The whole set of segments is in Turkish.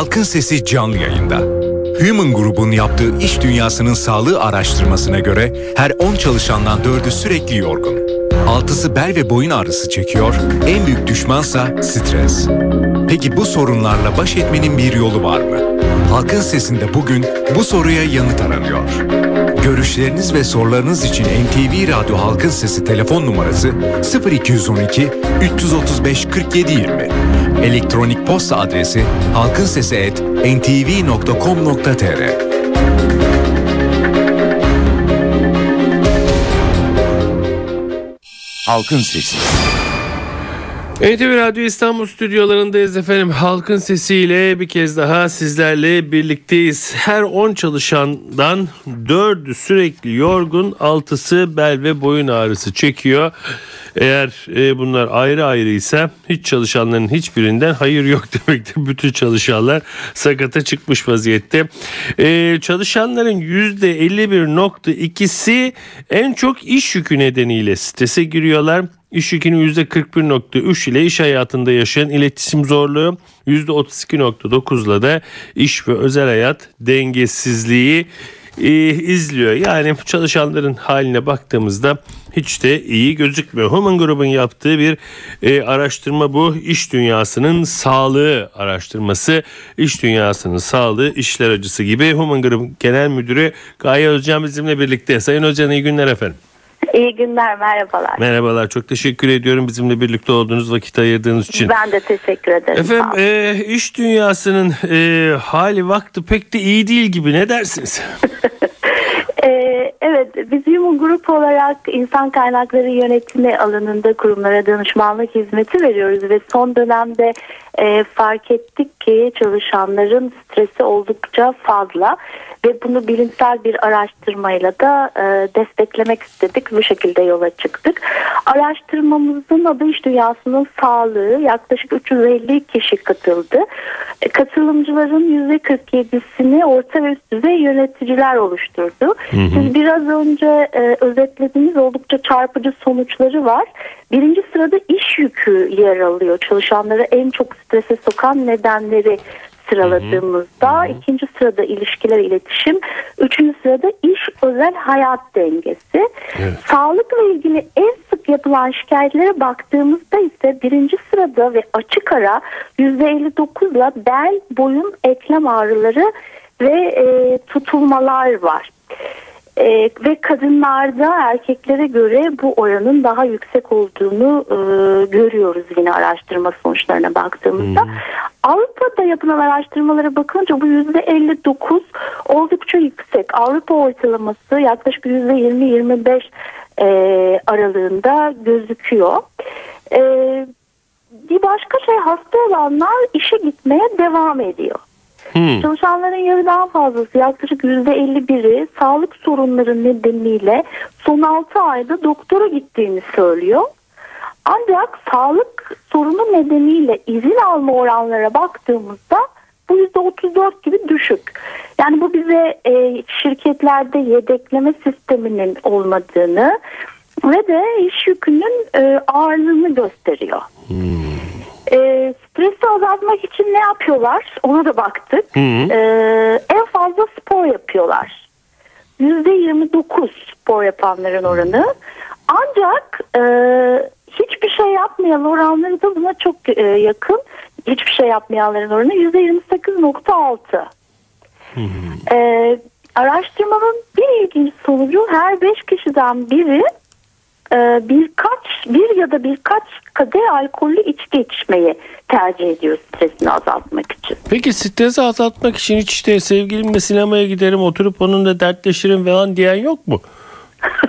Halkın Sesi canlı yayında. Human Group'un yaptığı iş dünyasının sağlığı araştırmasına göre her 10 çalışandan 4'ü sürekli yorgun. 6'sı bel ve boyun ağrısı çekiyor, en büyük düşmansa stres. Peki bu sorunlarla baş etmenin bir yolu var mı? Halkın Sesi'nde bugün bu soruya yanıt aranıyor. Görüşleriniz ve sorularınız için NTV Radyo Halkın Sesi telefon numarası 0212 335 47 20. Elektronik posta adresi halkinsesi@ntv.com.tr. Halkın Sesi. NTV Radyo İstanbul stüdyolarındayız efendim. Halkın sesiyle bir kez daha sizlerle birlikteyiz. Her 10 çalışandan 4'ü sürekli yorgun, 6'sı bel ve boyun ağrısı çekiyor. Eğer e, bunlar ayrı ayrı ise hiç çalışanların hiçbirinden hayır yok demektir. Bütün çalışanlar sakata çıkmış vaziyette. E, çalışanların %51.2'si en çok iş yükü nedeniyle strese giriyorlar. İş yükünün %41.3 ile iş hayatında yaşayan iletişim zorluğu %32.9 ile de iş ve özel hayat dengesizliği e, izliyor. Yani çalışanların haline baktığımızda hiç de iyi gözükmüyor. Human Group'un yaptığı bir e, araştırma bu. İş dünyasının sağlığı araştırması. İş dünyasının sağlığı işler acısı gibi. Human Group Genel Müdürü Gaye Özcan bizimle birlikte. Sayın Özcan iyi günler efendim. İyi günler, merhabalar. Merhabalar, çok teşekkür ediyorum bizimle birlikte olduğunuz, vakit ayırdığınız için. Ben de teşekkür ederim. Efendim, e, iş dünyasının e, hali vakti pek de iyi değil gibi, ne dersiniz? Ee, evet, biz Human Group olarak insan kaynakları yönetimi alanında kurumlara danışmanlık hizmeti veriyoruz ve son dönemde e, fark ettik ki çalışanların stresi oldukça fazla ve bunu bilimsel bir araştırmayla da e, desteklemek istedik. Bu şekilde yola çıktık. Araştırmamızın adı iş dünyasının sağlığı. Yaklaşık 350 kişi katıldı. E, katılımcıların %47'sini orta ve üst düzey yöneticiler oluşturdu. Hı hı. Siz biraz önce e, özetlediğiniz oldukça çarpıcı sonuçları var. Birinci sırada iş yükü yer alıyor. Çalışanları en çok strese sokan nedenleri sıraladığımızda hı hı. ikinci sırada ilişkiler iletişim, üçüncü sırada iş özel hayat dengesi. Evet. Sağlıkla ilgili en sık yapılan şikayetlere baktığımızda ise birinci sırada ve açık ara %59 ile bel, boyun, eklem ağrıları ve e, tutulmalar var. Ee, ve kadınlarda erkeklere göre bu oranın daha yüksek olduğunu e, görüyoruz yine araştırma sonuçlarına baktığımızda. Hmm. Avrupa'da yapılan araştırmalara bakınca bu %59 oldukça yüksek. Avrupa ortalaması yaklaşık %20-25 e, aralığında gözüküyor. E, bir başka şey hasta olanlar işe gitmeye devam ediyor. Hmm. Çalışanların yarıdan fazlası yaklaşık %51'i sağlık sorunları nedeniyle son 6 ayda doktora gittiğini söylüyor. Ancak sağlık sorunu nedeniyle izin alma oranlara baktığımızda bu %34 gibi düşük. Yani bu bize e, şirketlerde yedekleme sisteminin olmadığını ve de iş yükünün e, ağırlığını gösteriyor. Hmm. E, stresi azaltmak için ne yapıyorlar? Ona da baktık. Hı hı. E, en fazla spor yapıyorlar. %29 spor yapanların oranı. Ancak e, hiçbir şey yapmayan oranları da buna çok e, yakın. Hiçbir şey yapmayanların oranı %28.6. E, araştırmanın bir ilginç sonucu her 5 kişiden biri birkaç bir ya da birkaç kadeh alkollü içki içmeyi tercih ediyor stresini azaltmak için. Peki stresi azaltmak için hiç işte sevgilimle sinemaya giderim oturup onunla dertleşirim falan diyen yok mu?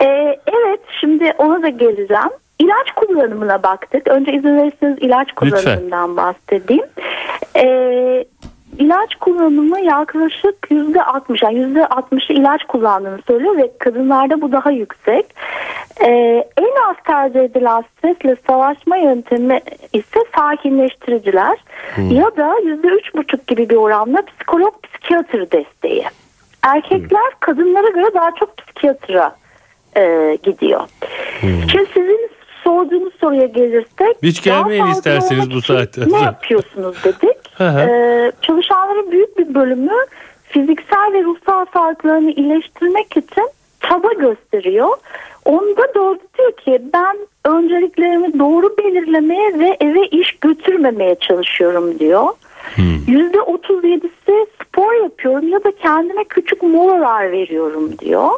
e, evet şimdi ona da geleceğim. İlaç kullanımına baktık. Önce izin verirseniz ilaç kullanımından Lütfen. bahsedeyim. Ee, ilaç kullanımı yaklaşık yüzde altmış yani yüzde altmışı ilaç kullandığını söylüyor ve kadınlarda bu daha yüksek. Ee, en az tercih edilen stresle savaşma yöntemi ise sakinleştiriciler hmm. ya da yüzde üç buçuk gibi bir oranla psikolog psikiyatr desteği. Erkekler hmm. kadınlara göre daha çok psikiyatra e, gidiyor. Hmm. Şimdi sizin sorduğunuz soruya gelirsek hiç gelmeyin isterseniz bu saatte. Ne yapıyorsunuz dedik. Ee, çalışanların büyük bir bölümü fiziksel ve ruhsal sağlıklarını iyileştirmek için çaba gösteriyor. Onda doğru diyor ki ben önceliklerimi doğru belirlemeye ve eve iş götürmemeye çalışıyorum diyor. Yüzde otuz yedisi spor yapıyorum ya da kendime küçük molalar veriyorum diyor.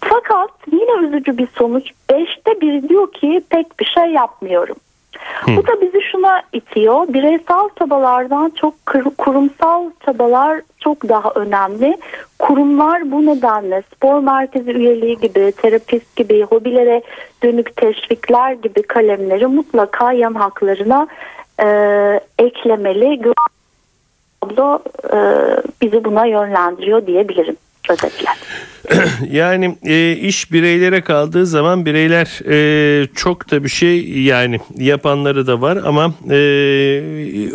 Fakat yine üzücü bir sonuç. Beşte biri diyor ki pek bir şey yapmıyorum. Bu da bizi şuna itiyor. Bireysel çabalardan çok kurumsal çabalar çok daha önemli. Kurumlar bu nedenle spor merkezi üyeliği gibi, terapist gibi, hobilere dönük teşvikler gibi kalemleri mutlaka yan haklarına e, eklemeli. Tablo e, bizi buna yönlendiriyor diyebilirim özetle. Yani e, iş bireylere kaldığı zaman bireyler e, çok da bir şey yani yapanları da var ama e,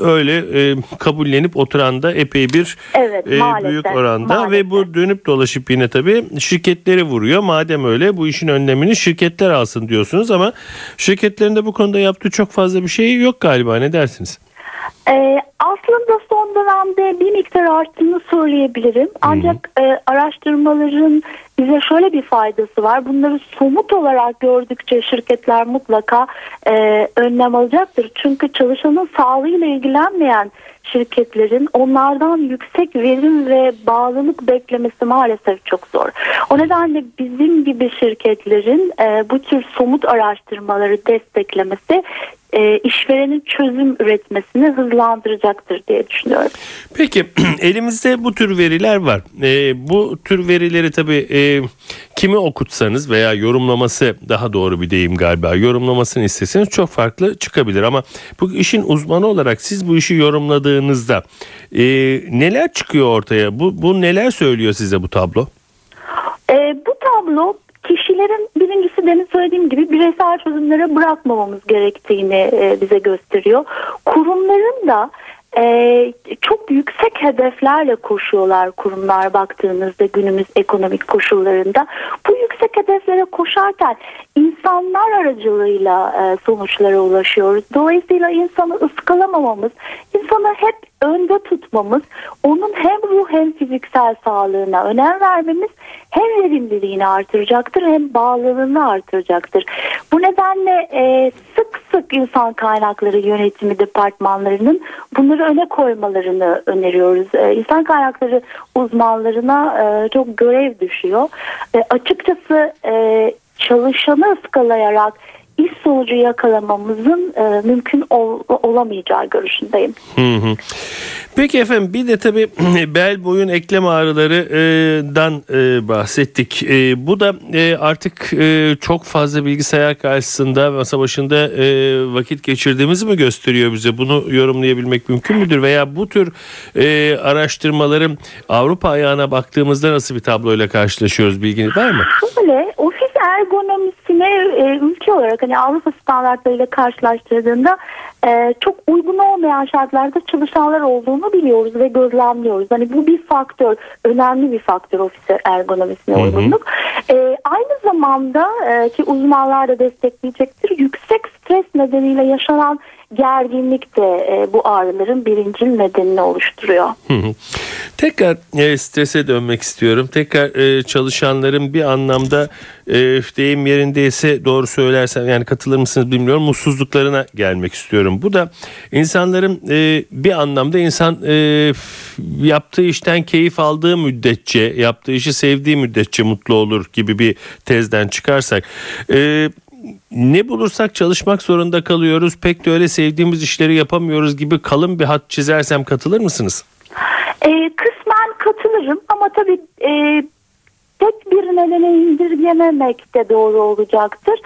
öyle e, kabullenip oturan da epey bir Evet, e, maalesef, büyük oranda maalesef. ve bu dönüp dolaşıp yine tabii şirketleri vuruyor. Madem öyle bu işin önlemini şirketler alsın diyorsunuz ama şirketlerin de bu konuda yaptığı çok fazla bir şey yok galiba ne dersiniz? Ee, aslında son dönemde bir miktar arttığını söyleyebilirim. Ancak e, araştırmaların bize şöyle bir faydası var. Bunları somut olarak gördükçe şirketler mutlaka e, önlem alacaktır. Çünkü çalışanın sağlığıyla ilgilenmeyen şirketlerin onlardan yüksek verim ve bağlılık beklemesi maalesef çok zor. O nedenle bizim gibi şirketlerin e, bu tür somut araştırmaları desteklemesi e, işverenin çözüm üretmesini hızlandıracaktır diye düşünüyorum. Peki elimizde bu tür veriler var. Ee, bu tür verileri tabii e, kimi okutsanız veya yorumlaması daha doğru bir deyim galiba. Yorumlamasını isteseniz çok farklı çıkabilir ama bu işin uzmanı olarak siz bu işi yorumladığınızda e, neler çıkıyor ortaya? Bu, bu neler söylüyor size bu tablo? E, bu tablo kişilerin birincisi demin söylediğim gibi bireysel çözümlere bırakmamamız gerektiğini e, bize gösteriyor. Kurumların da e, çok yüksek hedeflerle koşuyorlar kurumlar baktığınızda günümüz ekonomik koşullarında. Bu yüksek hedeflere koşarken insanlar aracılığıyla e, sonuçlara ulaşıyoruz. Dolayısıyla insanı ıskalamamamız, insanı hep önde tutmamız, onun hem ruh hem fiziksel sağlığına önem vermemiz hem verimliliğini artıracaktır hem bağlılığını artıracaktır. Bu nedenle e, sık sık insan kaynakları yönetimi departmanlarının bunları öne koymalarını öneriyoruz. E, insan kaynakları uzmanlarına e, çok görev düşüyor. E, açıkçası e, çalışanı ıskalayarak iş sonucu yakalamamızın e, mümkün ol, olamayacağı görüşündeyim. Hı hı. Peki efendim bir de tabii bel boyun eklem ağrılarından e, bahsettik. E, bu da e, artık e, çok fazla bilgisayar karşısında masa başında e, vakit geçirdiğimizi mi gösteriyor bize? Bunu yorumlayabilmek mümkün müdür? Veya bu tür e, araştırmaların Avrupa ayağına baktığımızda nasıl bir tabloyla karşılaşıyoruz? Bilginiz var mı? Şöyle ofis ergonomisine e, ülke olarak hani Avrupa standartlarıyla karşılaştırdığında e, çok uygun olmayan şartlarda çalışanlar olduğunu biliyoruz ve gözlemliyoruz. Hani bu bir faktör, önemli bir faktör ofis ergonomisine uygunluk. E, aynı zamanda e, ki uzmanlar da destekleyecektir. Yüksek stres nedeniyle yaşanan gerginlik de e, bu ağrıların birincil nedenini oluşturuyor. Tekrar e, strese dönmek istiyorum. Tekrar e, çalışanların bir anlamda e, deyim yerindeyse doğru söylersem yani katılır mısınız bilmiyorum mutsuzluklarına gelmek istiyorum. Bu da insanların e, bir anlamda insan e, yaptığı işten keyif aldığı müddetçe yaptığı işi sevdiği müddetçe mutlu olur gibi bir tezden çıkarsak. E, ne bulursak çalışmak zorunda kalıyoruz. Pek de öyle sevdiğimiz işleri yapamıyoruz gibi kalın bir hat çizersem katılır mısınız? E, kısmen katılırım ama tabii e, tek bir nedene indirgememek de doğru olacaktır.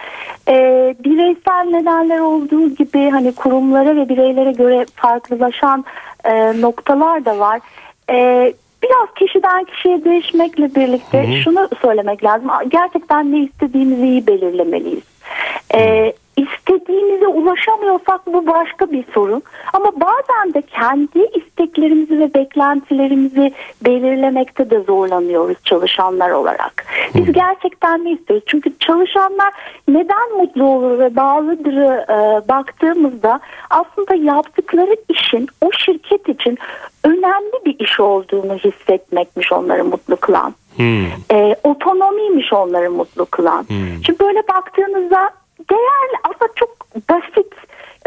E, bireysel nedenler olduğu gibi hani kurumlara ve bireylere göre farklılaşan e, noktalar da var. E, biraz kişiden kişiye değişmekle birlikte şunu söylemek lazım. Gerçekten ne istediğimizi iyi belirlemeliyiz. E, istediğimize ulaşamıyorsak bu başka bir sorun. Ama bazen de kendi isteklerimizi ve beklentilerimizi belirlemekte de zorlanıyoruz çalışanlar olarak. Biz gerçekten ne istiyoruz? Çünkü çalışanlar neden mutlu olur ve bağlıdır e, baktığımızda aslında yaptıkları işin o şirket için önemli bir iş olduğunu hissetmekmiş onları mutlu kılan. Hmm. E, otonomiymiş onları mutlu kılan. Şimdi böyle baktığınızda değerli aslında çok basit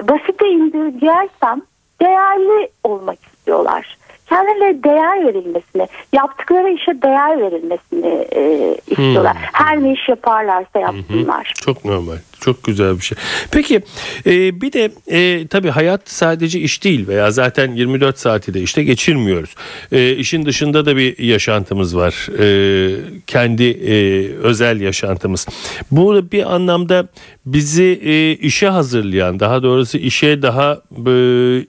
basite indirgersem değerli olmak istiyorlar. Kendilerine değer verilmesini, yaptıkları işe değer verilmesini e, istiyorlar. Her ne iş yaparlarsa yapsınlar. Çok normal. Çok güzel bir şey. Peki e, bir de e, tabii hayat sadece iş değil veya zaten 24 saati de işte geçirmiyoruz. E, işin dışında da bir yaşantımız var. E, kendi e, özel yaşantımız. Bu bir anlamda bizi e, işe hazırlayan daha doğrusu işe daha e,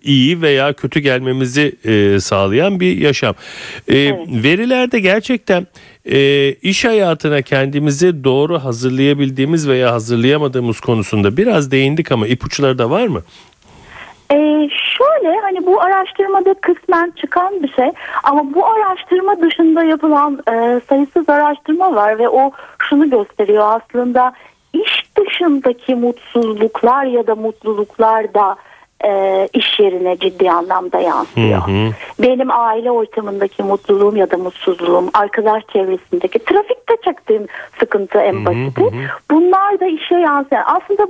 iyi veya kötü gelmemizi e, sağlayan bir yaşam. E, Verilerde gerçekten e, iş hayatına kendimizi doğru hazırlayabildiğimiz veya hazırlayamadığımız konusunda biraz değindik ama ipuçları da var mı? Ee, şöyle hani bu araştırmada kısmen çıkan bir şey ama bu araştırma dışında yapılan e, sayısız araştırma var ve o şunu gösteriyor aslında iş dışındaki mutsuzluklar ya da mutluluklar da e, iş yerine ciddi anlamda yansıyor. Benim aile ortamındaki mutluluğum ya da mutsuzluğum, arkadaş çevresindeki trafikte çektiğim sıkıntı en basiti. Bunlar da işe yansıyor. Aslında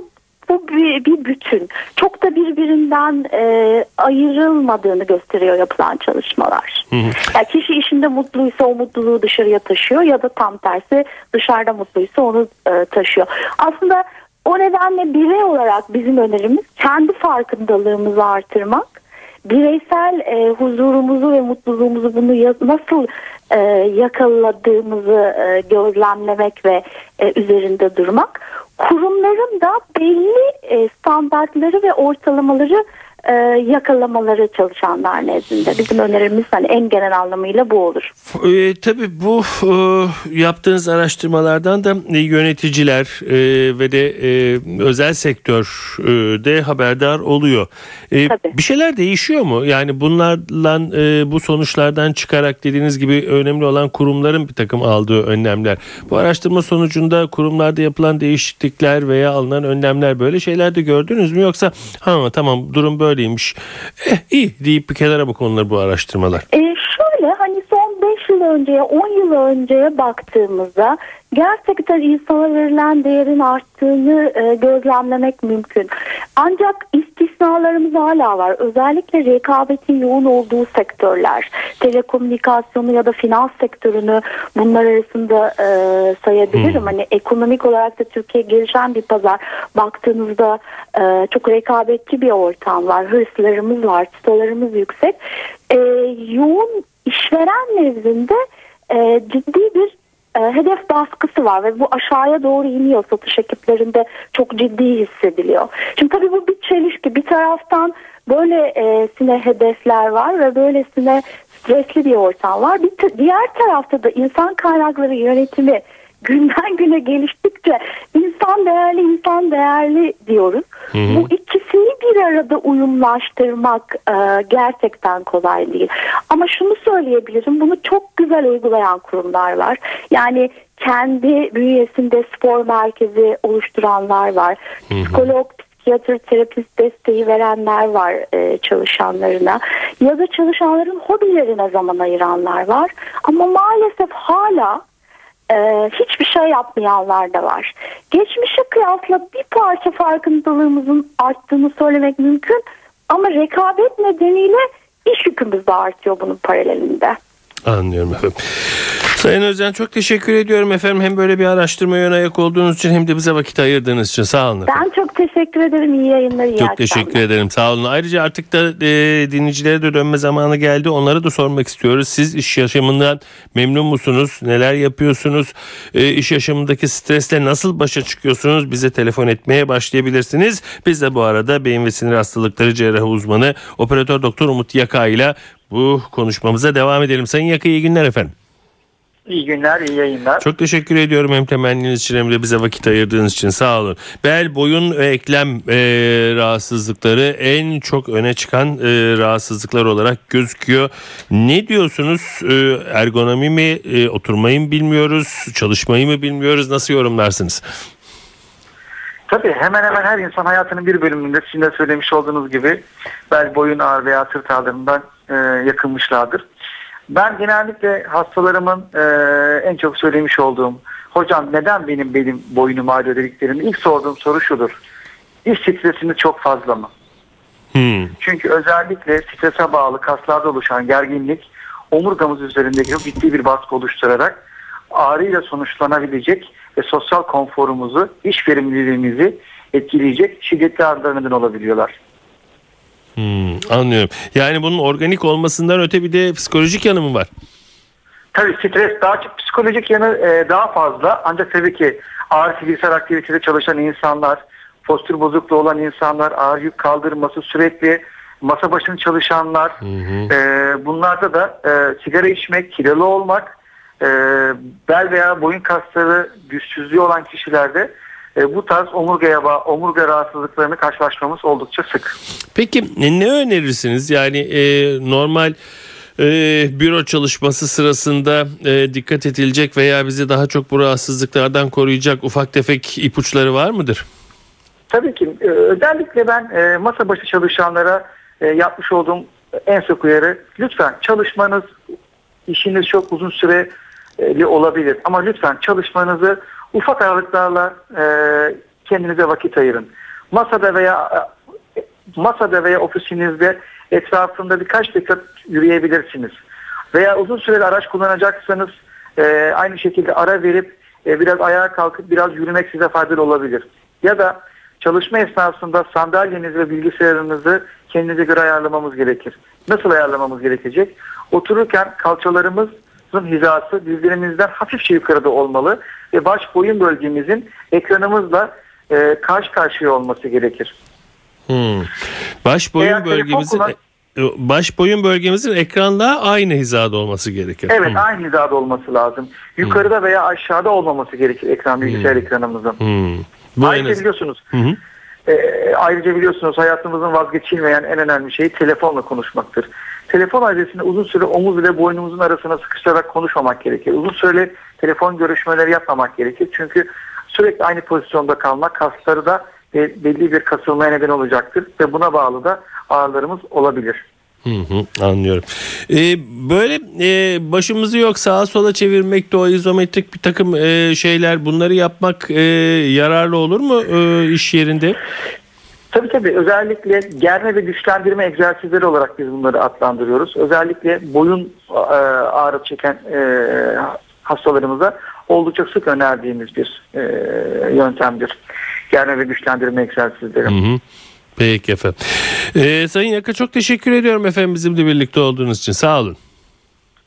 bu bir, bir bütün. Çok da birbirinden e, ayrılmadığını gösteriyor yapılan çalışmalar. Yani kişi işinde mutluysa o mutluluğu dışarıya taşıyor ya da tam tersi dışarıda mutluysa onu e, taşıyor. Aslında o nedenle birey olarak bizim önerimiz kendi farkındalığımızı artırmak bireysel e, huzurumuzu ve mutluluğumuzu bunu ya- nasıl e, yakaladığımızı e, gözlemlemek ve e, üzerinde durmak. Kurumların da belli e, standartları ve ortalamaları e, yakalamaları çalışanlar nezdinde. Bizim önerimiz hani en genel anlamıyla bu olur. E, tabii bu e, yaptığınız araştırmalardan da e, yöneticiler e, ve de e, özel sektör e, de haberdar oluyor. E, Tabii. bir şeyler değişiyor mu? Yani bunlarla e, bu sonuçlardan çıkarak dediğiniz gibi önemli olan kurumların bir takım aldığı önlemler. Bu araştırma sonucunda kurumlarda yapılan değişiklikler veya alınan önlemler böyle şeyler de gördünüz mü? Yoksa ha tamam durum böyleymiş. Eh iyi deyip bir kenara mı konulur bu araştırmalar? E, şöyle hani son 5 yıl önceye 10 yıl önceye baktığımızda gerçekten insana verilen değerin arttığını e, gözlemlemek mümkün. Ancak istisnalarımız hala var. Özellikle rekabetin yoğun olduğu sektörler, telekomünikasyonu ya da finans sektörünü bunlar arasında e, sayabilirim. Hani ekonomik olarak da Türkiye gelişen bir pazar. Baktığınızda e, çok rekabetçi bir ortam var. Hırslarımız var, çıtalarımız yüksek. E, yoğun işveren nezdinde e, ciddi bir e, hedef baskısı var ve bu aşağıya doğru iniyor satış ekiplerinde çok ciddi hissediliyor. Şimdi tabii bu bir çelişki. Bir taraftan böylesine hedefler var ve böylesine stresli bir ortam var. Bir diğer tarafta da insan kaynakları yönetimi günden güne geliştikçe insan değerli insan değerli diyoruz. Bu ikisini bir arada uyumlaştırmak e, gerçekten kolay değil. Ama şunu söyleyebilirim bunu çok güzel uygulayan kurumlar var. Yani kendi bünyesinde spor merkezi oluşturanlar var. Psikolog, psikiyatr, terapist desteği verenler var e, çalışanlarına. Ya da çalışanların hobilerine zaman ayıranlar var. Ama maalesef hala ee, hiçbir şey yapmayanlar da var. Geçmişe kıyasla bir parça farkındalığımızın arttığını söylemek mümkün ama rekabet nedeniyle iş yükümüz de artıyor bunun paralelinde. Anlıyorum efendim. Sayın Özcan çok teşekkür ediyorum efendim. Hem böyle bir araştırmaya ön ayak olduğunuz için hem de bize vakit ayırdığınız için sağ olun efendim. Ben çok teşekkür ederim. İyi yayınlar, iyi Çok akşamlar. teşekkür ederim. Sağ olun. Ayrıca artık da e, dinleyicilere de dönme zamanı geldi. Onlara da sormak istiyoruz. Siz iş yaşamından memnun musunuz? Neler yapıyorsunuz? E, iş yaşamındaki stresle nasıl başa çıkıyorsunuz? Bize telefon etmeye başlayabilirsiniz. Biz de bu arada beyin ve sinir hastalıkları cerrahı uzmanı operatör doktor Umut Yaka ile bu konuşmamıza devam edelim. Sayın Yaka iyi günler efendim. İyi günler, iyi yayınlar. Çok teşekkür ediyorum hem temenniniz için hem de bize vakit ayırdığınız için sağ olun. Bel, boyun ve eklem e, rahatsızlıkları en çok öne çıkan e, rahatsızlıklar olarak gözüküyor. Ne diyorsunuz? E, ergonomi mi, e, oturmayı mı bilmiyoruz, çalışmayı mı bilmiyoruz? Nasıl yorumlarsınız? Tabii hemen hemen her insan hayatının bir bölümünde sizin de söylemiş olduğunuz gibi bel, boyun ağrı veya sırt ağrılarından e, yakınmışlardır. Ben genellikle hastalarımın e, en çok söylemiş olduğum hocam neden benim belim boynum ağrıyor dediklerinde ilk sorduğum soru şudur. İş stresiniz çok fazla mı? Hmm. Çünkü özellikle strese bağlı kaslarda oluşan gerginlik omurgamız üzerindeki çok ciddi bir baskı oluşturarak ağrıyla sonuçlanabilecek ve sosyal konforumuzu, iş verimliliğimizi etkileyecek şiddetli ağrılara neden olabiliyorlar. Hmm, anlıyorum. Yani bunun organik olmasından öte bir de psikolojik yanı mı var? Tabii stres daha çok psikolojik yanı e, daha fazla ancak tabii ki ağır fiziksel aktivitede çalışan insanlar, postür bozukluğu olan insanlar, ağır yük kaldırması sürekli masa başında çalışanlar, e, bunlarda da e, sigara içmek, kilolu olmak, e, bel veya boyun kasları güçsüzlüğü olan kişilerde e, bu tarz omurgaya bağ, omurga rahatsızlıklarını karşılaşmamız oldukça sık. Peki e, ne önerirsiniz? Yani e, normal e, büro çalışması sırasında e, dikkat edilecek veya bizi daha çok bu rahatsızlıklardan koruyacak ufak tefek ipuçları var mıdır? Tabii ki e, özellikle ben e, masa başı çalışanlara e, yapmış olduğum en sık uyarı lütfen çalışmanız işiniz çok uzun süreli olabilir ama lütfen çalışmanızı ufak aralıklarla e, kendinize vakit ayırın. Masada veya e, masada veya ofisinizde etrafında birkaç dakika yürüyebilirsiniz. Veya uzun süreli araç kullanacaksanız e, aynı şekilde ara verip e, biraz ayağa kalkıp biraz yürümek size faydalı olabilir. Ya da çalışma esnasında sandalyenizi ve bilgisayarınızı kendinize göre ayarlamamız gerekir. Nasıl ayarlamamız gerekecek? Otururken kalçalarımızın hizası dizlerimizden hafifçe yukarıda olmalı ve baş boyun bölgemizin ekranımızla e, karşı karşıya olması gerekir. Hmm. Baş boyun Eğer bölgemizin kullan- e, baş boyun bölgemizin ekranla aynı hizada olması gerekir. Evet Hmm. aynı hizada olması lazım. Yukarıda veya aşağıda olmaması gerekir ekran bilgisayar ekranımızın. Hmm. Bu en Ayrıca az- biliyorsunuz Hı hı. E, ayrıca biliyorsunuz hayatımızın vazgeçilmeyen en önemli şeyi telefonla konuşmaktır. Telefon adresini uzun süre omuz ile boynumuzun arasına sıkıştırarak konuşmamak gerekir. Uzun süreli telefon görüşmeleri yapmamak gerekir. Çünkü sürekli aynı pozisyonda kalmak kasları da belli bir kasılmaya neden olacaktır ve buna bağlı da ağrılarımız olabilir. Hı hı, anlıyorum. Ee, böyle e, başımızı yok sağa sola çevirmek de o izometrik bir takım e, şeyler bunları yapmak e, yararlı olur mu e, iş yerinde? Tabii tabii özellikle germe ve güçlendirme egzersizleri olarak biz bunları adlandırıyoruz. Özellikle boyun e, ağrı çeken e, hastalarımıza oldukça sık önerdiğimiz bir e, yöntemdir. Germe ve güçlendirme egzersizleri. Hı hı. Peki efendim. Ee, Sayın Yaka çok teşekkür ediyorum efendim bizimle birlikte olduğunuz için. Sağ olun.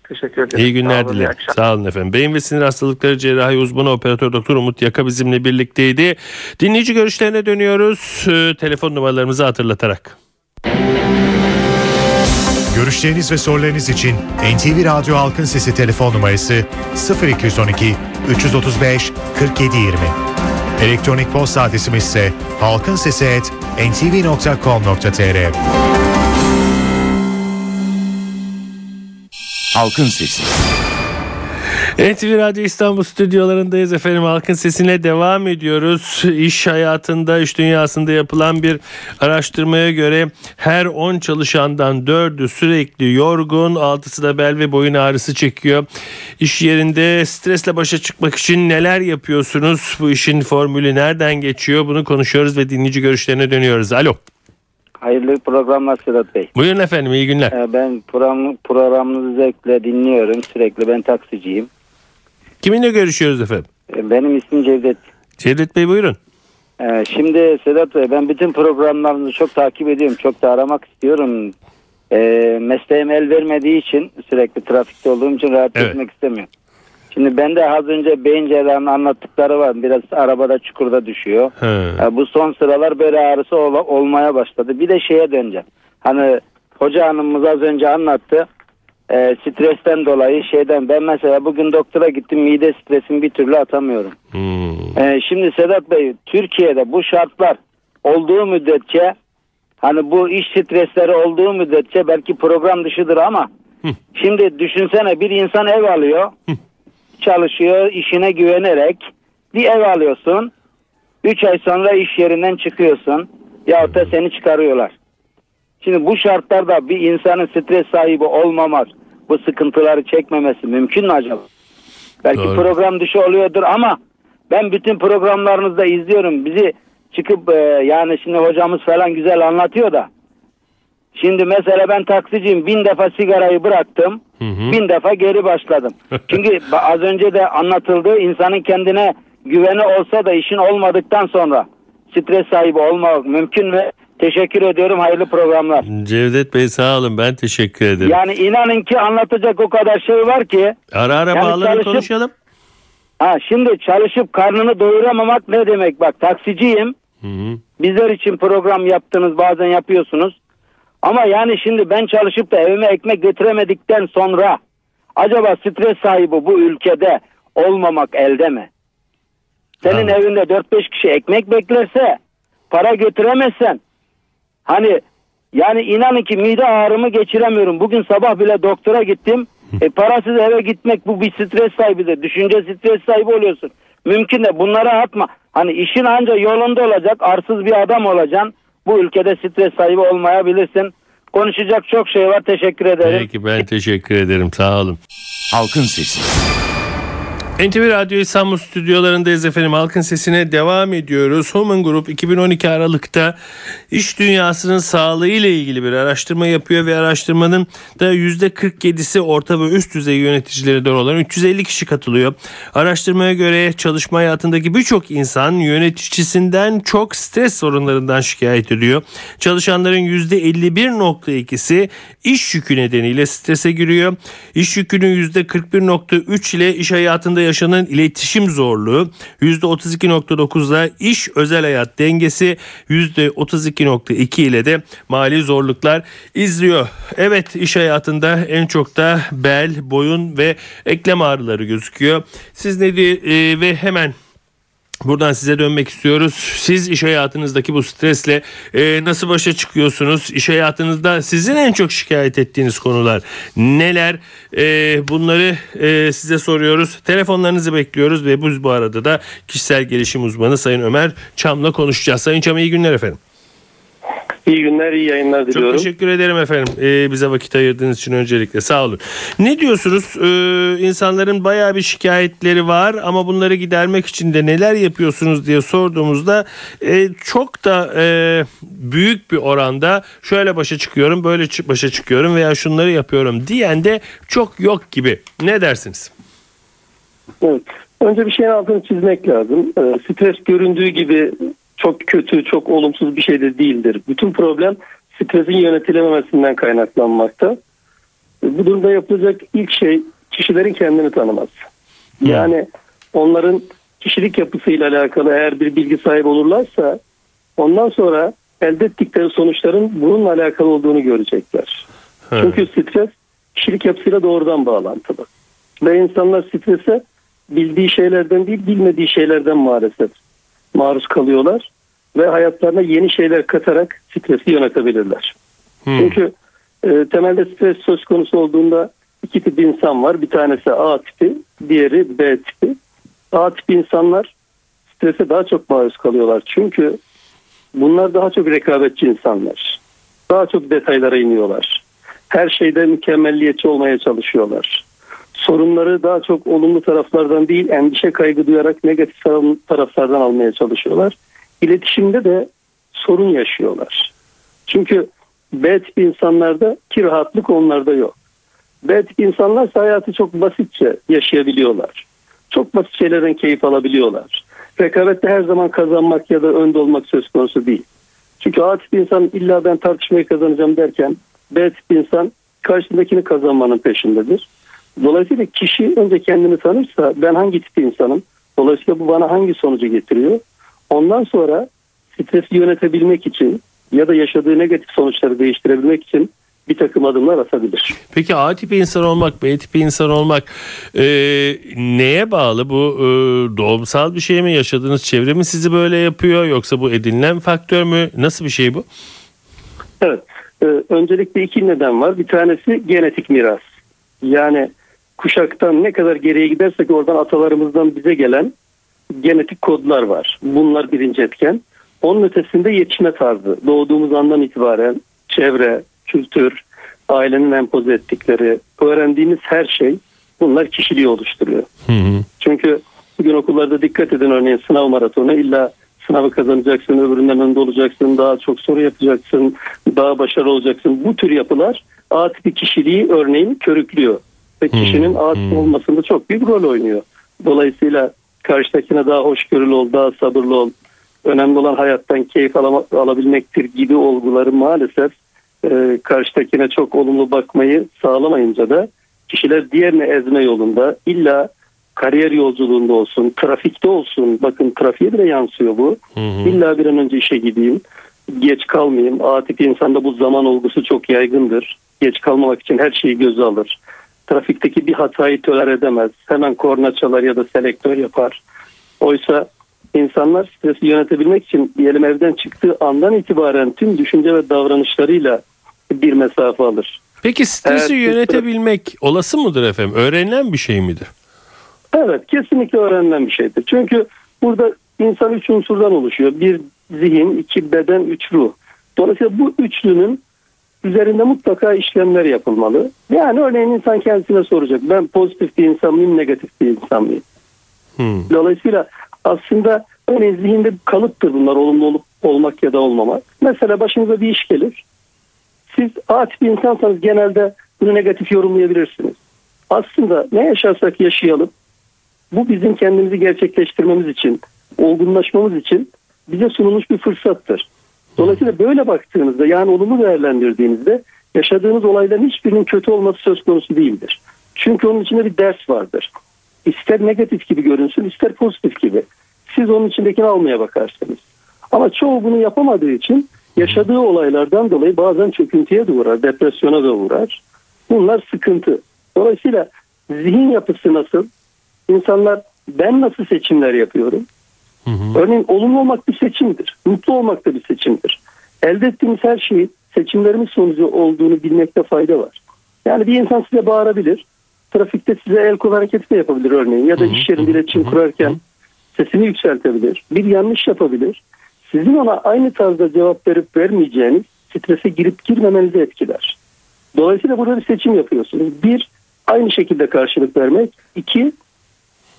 Teşekkür ederim. İyi günler Sağ dilerim. Sağ olun efendim. Beyin ve sinir hastalıkları cerrahi uzmanı operatör doktor Umut Yaka bizimle birlikteydi. Dinleyici görüşlerine dönüyoruz. Ee, telefon numaralarımızı hatırlatarak. Görüşleriniz ve sorularınız için NTV Radyo Halkın Sesi telefon numarası 0212 335 4720. Elektronik posta adresimiz ise halkinsesi@ntv.com.tr. Halkın Sesi. NTV Radyo İstanbul stüdyolarındayız efendim. Halkın sesine devam ediyoruz. İş hayatında, iş dünyasında yapılan bir araştırmaya göre her 10 çalışandan 4'ü sürekli yorgun, 6'sı da bel ve boyun ağrısı çekiyor. İş yerinde stresle başa çıkmak için neler yapıyorsunuz? Bu işin formülü nereden geçiyor? Bunu konuşuyoruz ve dinleyici görüşlerine dönüyoruz. Alo. Hayırlı programlar Sedat Bey. Buyurun efendim, iyi günler. Ee, Ben program, programınızı zevkle dinliyorum. Sürekli ben taksiciyim. Kiminle görüşüyoruz efendim? Ee, Benim ismim Cevdet. Cevdet Bey buyurun. Ee, Şimdi Sedat Bey ben bütün programlarınızı çok takip ediyorum. Çok da aramak istiyorum. Ee, mesleğim el vermediği için sürekli trafikte olduğum için rahat Evet. etmek istemiyorum. Şimdi ben de az önce beyin cerrahının anlattıkları var. Biraz arabada çukurda düşüyor. He. Ee, Bu son sıralar böyle ağrısı ol- olmaya başladı. Bir de şeye döneceğim. Hani hoca hanımımız az önce anlattı. E, stresten dolayı şeyden ben mesela bugün doktora gittim mide stresini bir türlü atamıyorum. Hmm. E, şimdi Sedat Bey Türkiye'de bu şartlar olduğu müddetçe hani bu iş stresleri olduğu müddetçe belki program dışıdır ama Hı. şimdi düşünsene bir insan ev alıyor çalışıyor işine güvenerek bir ev alıyorsun 3 ay sonra iş yerinden çıkıyorsun yahut da seni çıkarıyorlar. Şimdi bu şartlarda bir insanın stres sahibi olmamak, bu sıkıntıları çekmemesi mümkün mü acaba? Belki Doğru. program dışı oluyordur ama ben bütün programlarınızda izliyorum. Bizi çıkıp e, yani şimdi hocamız falan güzel anlatıyor da. Şimdi mesela ben taksiciyim. Bin defa sigarayı bıraktım. Hı hı. Bin defa geri başladım. Çünkü az önce de anlatıldı. insanın kendine güveni olsa da işin olmadıktan sonra stres sahibi olmak mümkün mü? Teşekkür ediyorum. Hayırlı programlar. Cevdet Bey sağ olun ben teşekkür ederim. Yani inanın ki anlatacak o kadar şey var ki. ara ara Yani bağlanıp çalışıp- konuşalım. Ha şimdi çalışıp karnını doyuramamak ne demek? Bak taksiciyim. Hı hı. Bizler için program yaptınız bazen yapıyorsunuz. Ama yani şimdi ben çalışıp da evime ekmek götüremedikten sonra acaba stres sahibi bu ülkede olmamak elde mi? Senin Anladım. evinde 4-5 kişi ekmek beklerse para götüremezsen hani yani inanın ki mide ağrımı geçiremiyorum. Bugün sabah bile doktora gittim. E, parasız eve gitmek bu bir stres sahibidir. Düşünce stres sahibi oluyorsun. Mümkün de bunlara atma. Hani işin anca yolunda olacak. Arsız bir adam olacaksın. Bu ülkede stres sahibi olmayabilirsin. Konuşacak çok şey var. Teşekkür ederim. Peki ben teşekkür ederim sağ olun. Halkın Sesi. NTV Radyo İstanbul stüdyolarındayız efendim. Halkın sesine devam ediyoruz. Human Group 2012 Aralık'ta iş dünyasının sağlığı ile ilgili bir araştırma yapıyor ve araştırmanın da %47'si orta ve üst düzey yöneticileri olan 350 kişi katılıyor. Araştırmaya göre çalışma hayatındaki birçok insan yöneticisinden çok stres sorunlarından şikayet ediyor. Çalışanların %51.2'si iş yükü nedeniyle strese giriyor. İş yükünün %41.3 ile iş hayatında yaşanan iletişim zorluğu, %32.9'la iş özel hayat dengesi, %32.2 ile de mali zorluklar izliyor. Evet iş hayatında en çok da bel, boyun ve eklem ağrıları gözüküyor. Siz ne diye ve hemen Buradan size dönmek istiyoruz. Siz iş hayatınızdaki bu stresle e, nasıl başa çıkıyorsunuz? İş hayatınızda sizin en çok şikayet ettiğiniz konular neler? E, bunları e, size soruyoruz. Telefonlarınızı bekliyoruz ve bu, bu arada da kişisel gelişim uzmanı Sayın Ömer Çam'la konuşacağız. Sayın Çam iyi günler efendim. İyi günler, iyi yayınlar Çok diliyorum. teşekkür ederim efendim ee, bize vakit ayırdığınız için öncelikle sağ olun. Ne diyorsunuz ee, insanların bayağı bir şikayetleri var ama bunları gidermek için de neler yapıyorsunuz diye sorduğumuzda e, çok da e, büyük bir oranda şöyle başa çıkıyorum böyle başa çıkıyorum veya şunları yapıyorum diyen de çok yok gibi. Ne dersiniz? Evet. Önce bir şeyin altını çizmek lazım. Ee, stres göründüğü gibi çok kötü, çok olumsuz bir şey de değildir. Bütün problem stresin yönetilememesinden kaynaklanmakta. Ee, Bu durumda yapılacak ilk şey kişilerin kendini tanıması. Yani onların kişilik yapısıyla alakalı eğer bir bilgi sahibi olurlarsa ondan sonra elde ettikleri sonuçların bununla alakalı olduğunu görecekler. Ha. Çünkü stres kişilik yapısıyla doğrudan bağlantılı. Ve insanlar strese bildiği şeylerden değil bilmediği şeylerden maalesef maruz kalıyorlar. Ve hayatlarına yeni şeyler katarak stresi yönetebilirler. Hmm. Çünkü e, temelde stres söz konusu olduğunda iki tip insan var. Bir tanesi A tipi, diğeri B tipi. A tipi insanlar strese daha çok maruz kalıyorlar. Çünkü bunlar daha çok rekabetçi insanlar. Daha çok detaylara iniyorlar. Her şeyde mükemmelliyetçi olmaya çalışıyorlar. Sorunları daha çok olumlu taraflardan değil, endişe kaygı duyarak negatif taraf- taraflardan almaya çalışıyorlar. İletişimde de sorun yaşıyorlar. Çünkü B tip insanlarda ki rahatlık onlarda yok. B tip insanlar hayatı çok basitçe yaşayabiliyorlar. Çok basit şeylerden keyif alabiliyorlar. Rekabette her zaman kazanmak ya da önde olmak söz konusu değil. Çünkü A tip insan illa ben tartışmayı kazanacağım derken B tip insan karşısındakini kazanmanın peşindedir. Dolayısıyla kişi önce kendini tanırsa ben hangi tip insanım? Dolayısıyla bu bana hangi sonucu getiriyor? Ondan sonra stresi yönetebilmek için ya da yaşadığı negatif sonuçları değiştirebilmek için bir takım adımlar atabilir. Peki A tipi insan olmak, B tipi insan olmak e, neye bağlı? Bu e, doğumsal bir şey mi? Yaşadığınız çevre mi sizi böyle yapıyor? Yoksa bu edinilen faktör mü? Nasıl bir şey bu? Evet. Ee, öncelikle iki neden var. Bir tanesi genetik miras. Yani kuşaktan ne kadar geriye gidersek oradan atalarımızdan bize gelen genetik kodlar var. Bunlar birinci etken. Onun ötesinde yetişme tarzı. Doğduğumuz andan itibaren çevre, kültür, ailenin empoze ettikleri, öğrendiğimiz her şey bunlar kişiliği oluşturuyor. Hı hı. Çünkü bugün okullarda dikkat edin örneğin sınav maratonu illa sınavı kazanacaksın, öbüründen önde olacaksın, daha çok soru yapacaksın, daha başarılı olacaksın. Bu tür yapılar A tipi kişiliği örneğin körüklüyor. Ve kişinin A tipi olmasında çok büyük rol oynuyor. Dolayısıyla karşıdakine daha hoşgörülü ol, daha sabırlı ol. Önemli olan hayattan keyif alabilmektir gibi olguları maalesef e, karşıdakine çok olumlu bakmayı sağlamayınca da kişiler diğerini ezme yolunda illa kariyer yolculuğunda olsun, trafikte olsun. Bakın trafiğe bile yansıyor bu. Hı hı. İlla bir an önce işe gideyim. Geç kalmayayım. A tipi insanda bu zaman olgusu çok yaygındır. Geç kalmamak için her şeyi göze alır. Trafikteki bir hatayı töler edemez. Hemen korna çalar ya da selektör yapar. Oysa insanlar stresi yönetebilmek için diyelim evden çıktığı andan itibaren tüm düşünce ve davranışlarıyla bir mesafe alır. Peki stresi Evet, yönetebilmek olası mıdır efendim? Öğrenilen bir şey midir? Evet kesinlikle öğrenilen bir şeydir. Çünkü burada insan üç unsurdan oluşuyor. Bir zihin, iki beden, üç ruh. Dolayısıyla bu üçlünün üzerinde mutlaka işlemler yapılmalı. Yani örneğin insan kendisine soracak. Ben pozitif bir insan mıyım, negatif bir insan mıyım? Hı. Dolayısıyla aslında örneğin zihinde kalıptır bunlar olumlu olup olmak ya da olmamak. Mesela başınıza bir iş gelir. Siz A tipi insansanız genelde bunu negatif yorumlayabilirsiniz. Aslında ne yaşarsak yaşayalım bu bizim kendimizi gerçekleştirmemiz için, olgunlaşmamız için bize sunulmuş bir fırsattır. Dolayısıyla böyle baktığınızda yani olumlu değerlendirdiğinizde yaşadığınız olayların hiçbirinin kötü olması söz konusu değildir. Çünkü onun içinde bir ders vardır. İster negatif gibi görünsün ister pozitif gibi. Siz onun içindekini almaya bakarsınız. Ama çoğu bunu yapamadığı için yaşadığı olaylardan dolayı bazen çöküntüye de uğrar, depresyona da uğrar. Bunlar sıkıntı. Dolayısıyla zihin yapısı nasıl? İnsanlar ben nasıl seçimler yapıyorum? Hı hı. Örneğin olumlu olmak bir seçimdir. Mutlu olmak da bir seçimdir. Elde ettiğimiz her şeyin seçimlerimiz sonucu olduğunu bilmekte fayda var. Yani bir insan size bağırabilir. Trafikte size el kol hareketi de yapabilir örneğin. Ya da Hı hı, iş yerinde iletişim hı. kurarken sesini yükseltebilir. Bir yanlış yapabilir. Sizin ona aynı tarzda cevap verip vermeyeceğiniz strese girip girmemenizi etkiler. Dolayısıyla burada bir seçim yapıyorsunuz. Bir, aynı şekilde karşılık vermek. İki,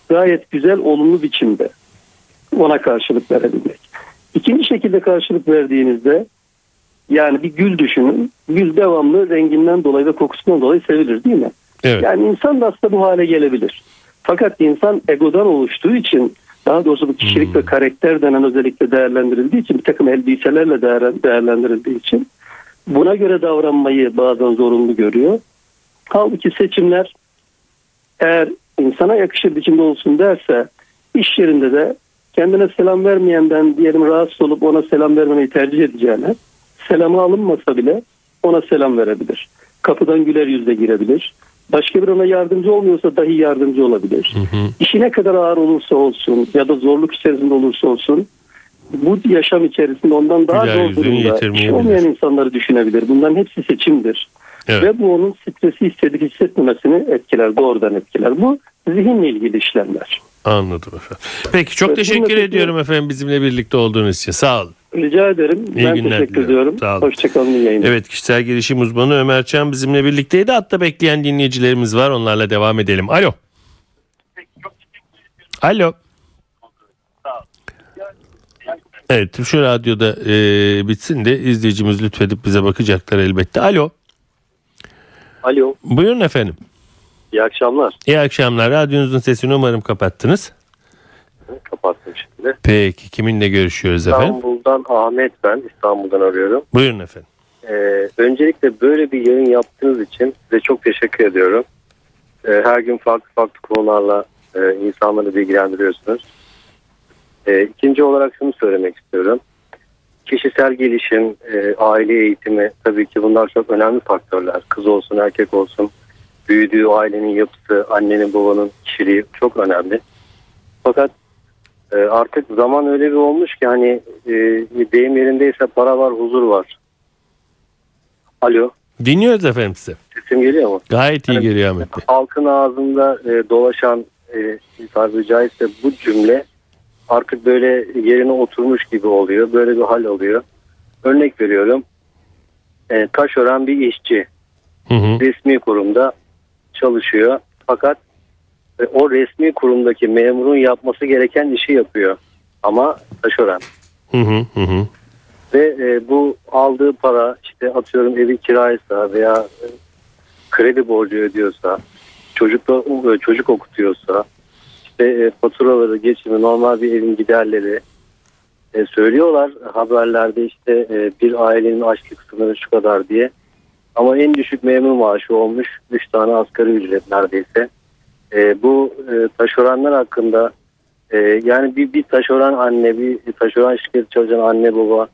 gayet güzel, olumlu biçimde ona karşılık verebilmek. İkinci şekilde karşılık verdiğinizde yani bir gül düşünün. Gül devamlı renginden dolayı ve kokusundan dolayı sevilir değil mi? Evet. Yani insan da aslında bu hale gelebilir. Fakat insan egodan oluştuğu için daha doğrusu bu kişilik ve karakter denen özellikle değerlendirildiği için bir takım elbiselerle değer- değerlendirildiği için buna göre davranmayı bazen zorunlu görüyor. Halbuki seçimler eğer insana yakışır biçimde olsun derse iş yerinde de kendine selam vermeyenden diyelim rahatsız olup ona selam vermemeyi tercih edeceğine selamı alınmasa bile ona selam verebilir. Kapıdan güler yüzle girebilir. Başka bir ona yardımcı olmuyorsa dahi yardımcı olabilir. İşi ne kadar ağır olursa olsun ya da zorluk içerisinde olursa olsun bu yaşam içerisinde ondan daha Güler zor durumda yitirmeyebilir. iş olmayan insanları düşünebilir. Bunların hepsi seçimdir. Evet. Ve bu onun stresi hissedip hissetmemesini etkiler, doğrudan etkiler. Bu zihinle ilgili işlemler. Anladım efendim. Peki çok Evet, teşekkür bununla- ediyorum efendim bizimle birlikte olduğunuz için. Sağ olun. Rica ederim. İyi ben günler teşekkür diliyorum. ediyorum. Sağ olun. Hoşçakalın, yayınlar. Evet kişisel gelişim uzmanı Ömer Çam bizimle birlikteydi. Hatta bekleyen dinleyicilerimiz var. Onlarla devam edelim. Alo. Alo. Evet şu radyoda e, bitsin de izleyicimiz lütfedip bize bakacaklar elbette. Alo. Alo, Buyurun efendim. İyi akşamlar. İyi akşamlar. Radyonuzun sesini umarım kapattınız. Kapattım şimdi. Peki kiminle görüşüyoruz efendim? İstanbul'dan Ahmet ben, İstanbul'dan arıyorum. Buyurun efendim. Ee, öncelikle böyle bir yayın yaptığınız için size çok teşekkür ediyorum. Ee, her gün farklı farklı konularla e, insanları bilgilendiriyorsunuz. Ee, ikinci olarak şunu söylemek istiyorum. kişisel gelişim, e, aile eğitimi tabii ki bunlar çok önemli faktörler. Kız olsun erkek olsun büyüdüğü ailenin yapısı, annenin babanın kişiliği çok önemli. Fakat e, artık zaman öyle bir olmuş ki hani e, deyim yerindeyse para var, huzur var. Alo, Dinliyoruz efendim size. sesim geliyor mu? Gayet iyi Evet. geliyor Ahmet Bey. halkın ağzında e, dolaşan e, tabiri caizse bu cümle artık böyle yerine oturmuş gibi oluyor. Böyle bir hal oluyor. Örnek veriyorum. E, taşören bir işçi Hı hı. resmi kurumda çalışıyor. Fakat e, o resmi kurumdaki memurun yapması gereken işi yapıyor. Ama taşören. Hı hı hı hı. Ve e, bu aldığı para işte atıyorum evi kiraysa veya e, kredi borcu ödüyorsa, çocukla e, çocuk okutuyorsa, işte e, faturaları, geçimi, normal bir evin giderleri e, söylüyorlar haberlerde işte e, bir ailenin açlık sınırı şu kadar diye. Ama en düşük memur maaşı olmuş 3 tane asgari ücret neredeyse. E, bu e, taşeronlar hakkında e, yani bir, bir taşeron anne, bir taşeron şirketi çalışan anne baba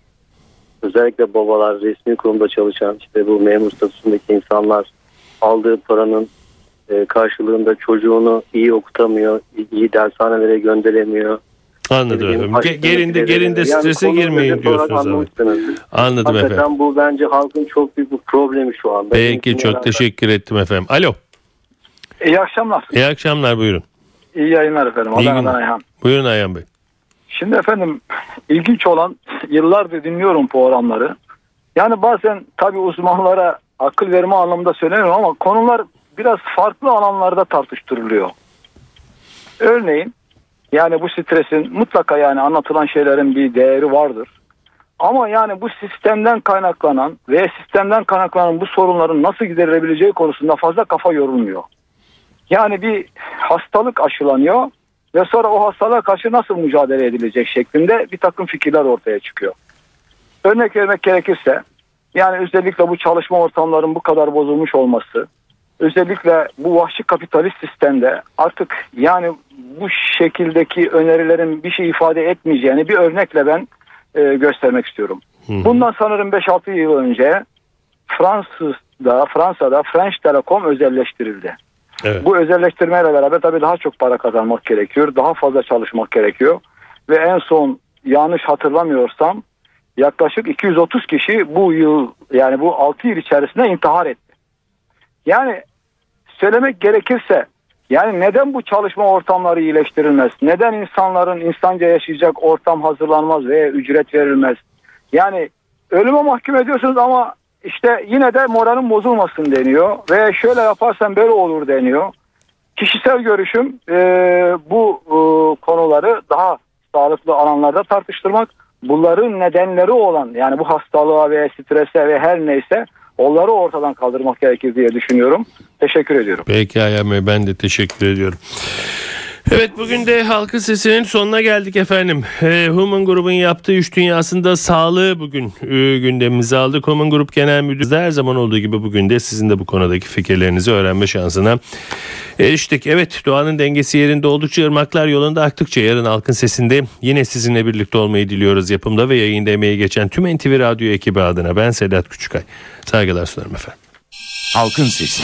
özellikle babalar, resmi kurumda çalışan işte bu memur statüsündeki insanlar aldığı paranın e, karşılığında çocuğunu iyi okutamıyor, iyi dershanelere gönderemiyor. Anladım Benim efendim. Gerinde gerinde Yani strese konu girmeyin diyorsunuz anlamışsınız. Anladım Hakikaten efendim. bu bence halkın çok büyük bir problemi şu anda. Peki Eğitimle çok alakalı. teşekkür ettim efendim. Alo. İyi akşamlar. İyi akşamlar buyurun. İyi yayınlar efendim. İyi Adana'dan günler. Ayhan. Buyurun Ayhan Bey. Şimdi efendim ilginç olan yıllardır dinliyorum programları. Yani bazen tabii uzmanlara akıl verme anlamında söylemiyorum ama konular biraz farklı alanlarda tartıştırılıyor. Örneğin yani bu stresin mutlaka yani anlatılan şeylerin bir değeri vardır. Ama yani bu sistemden kaynaklanan ve sistemden kaynaklanan bu sorunların nasıl giderilebileceği konusunda fazla kafa yorulmuyor. Yani bir hastalık aşılanıyor ve sonra o hastalığa karşı nasıl mücadele edilecek şeklinde bir takım fikirler ortaya çıkıyor. Örnek vermek gerekirse yani özellikle bu çalışma ortamlarının bu kadar bozulmuş olması özellikle bu vahşi kapitalist sistemde artık yani bu şekildeki önerilerin bir şey ifade etmeyeceğini bir örnekle ben e, göstermek istiyorum. Hı hı. Bundan sanırım 5-6 yıl önce Fransız'da, Fransa'da French Telecom özelleştirildi. Evet. Bu özelleştirmeyle beraber tabii daha çok para kazanmak gerekiyor. Daha fazla çalışmak gerekiyor. Ve en son yanlış hatırlamıyorsam yaklaşık 230 kişi bu yıl yani bu 6 yıl içerisinde intihar etti. Yani söylemek gerekirse yani neden bu çalışma ortamları iyileştirilmez? Neden insanların insanca yaşayacak ortam hazırlanmaz veya ücret verilmez? Yani ölüme mahkum ediyorsunuz ama işte yine de moralin bozulmasın deniyor. Ve şöyle yaparsan böyle olur deniyor. Kişisel görüşüm e, bu e, konuları daha sağlıklı alanlarda tartıştırmak. Bunların nedenleri olan yani bu hastalığa veya strese ve her neyse onları ortadan kaldırmak gerekir diye düşünüyorum. Teşekkür ediyorum. Peki Ayhan Bey ben de teşekkür ediyorum. Evet bugün de Halkın Sesi'nin sonuna geldik efendim. E, Human Group'un yaptığı iş dünyasında sağlığı bugün e, gündemimize aldık. Human Group Genel Müdürü her zaman olduğu gibi bugün de sizin de bu konudaki fikirlerinizi öğrenme şansına eriştik. Evet doğanın dengesi yerinde oldukça ırmaklar yolunda aktıkça yarın Halkın Sesi'nde yine sizinle birlikte olmayı diliyoruz. Yapımda ve yayında emeği geçen tüm NTV Radyo ekibi adına ben Sedat Küçükay. Saygılar sunarım efendim. Halkın Sesi.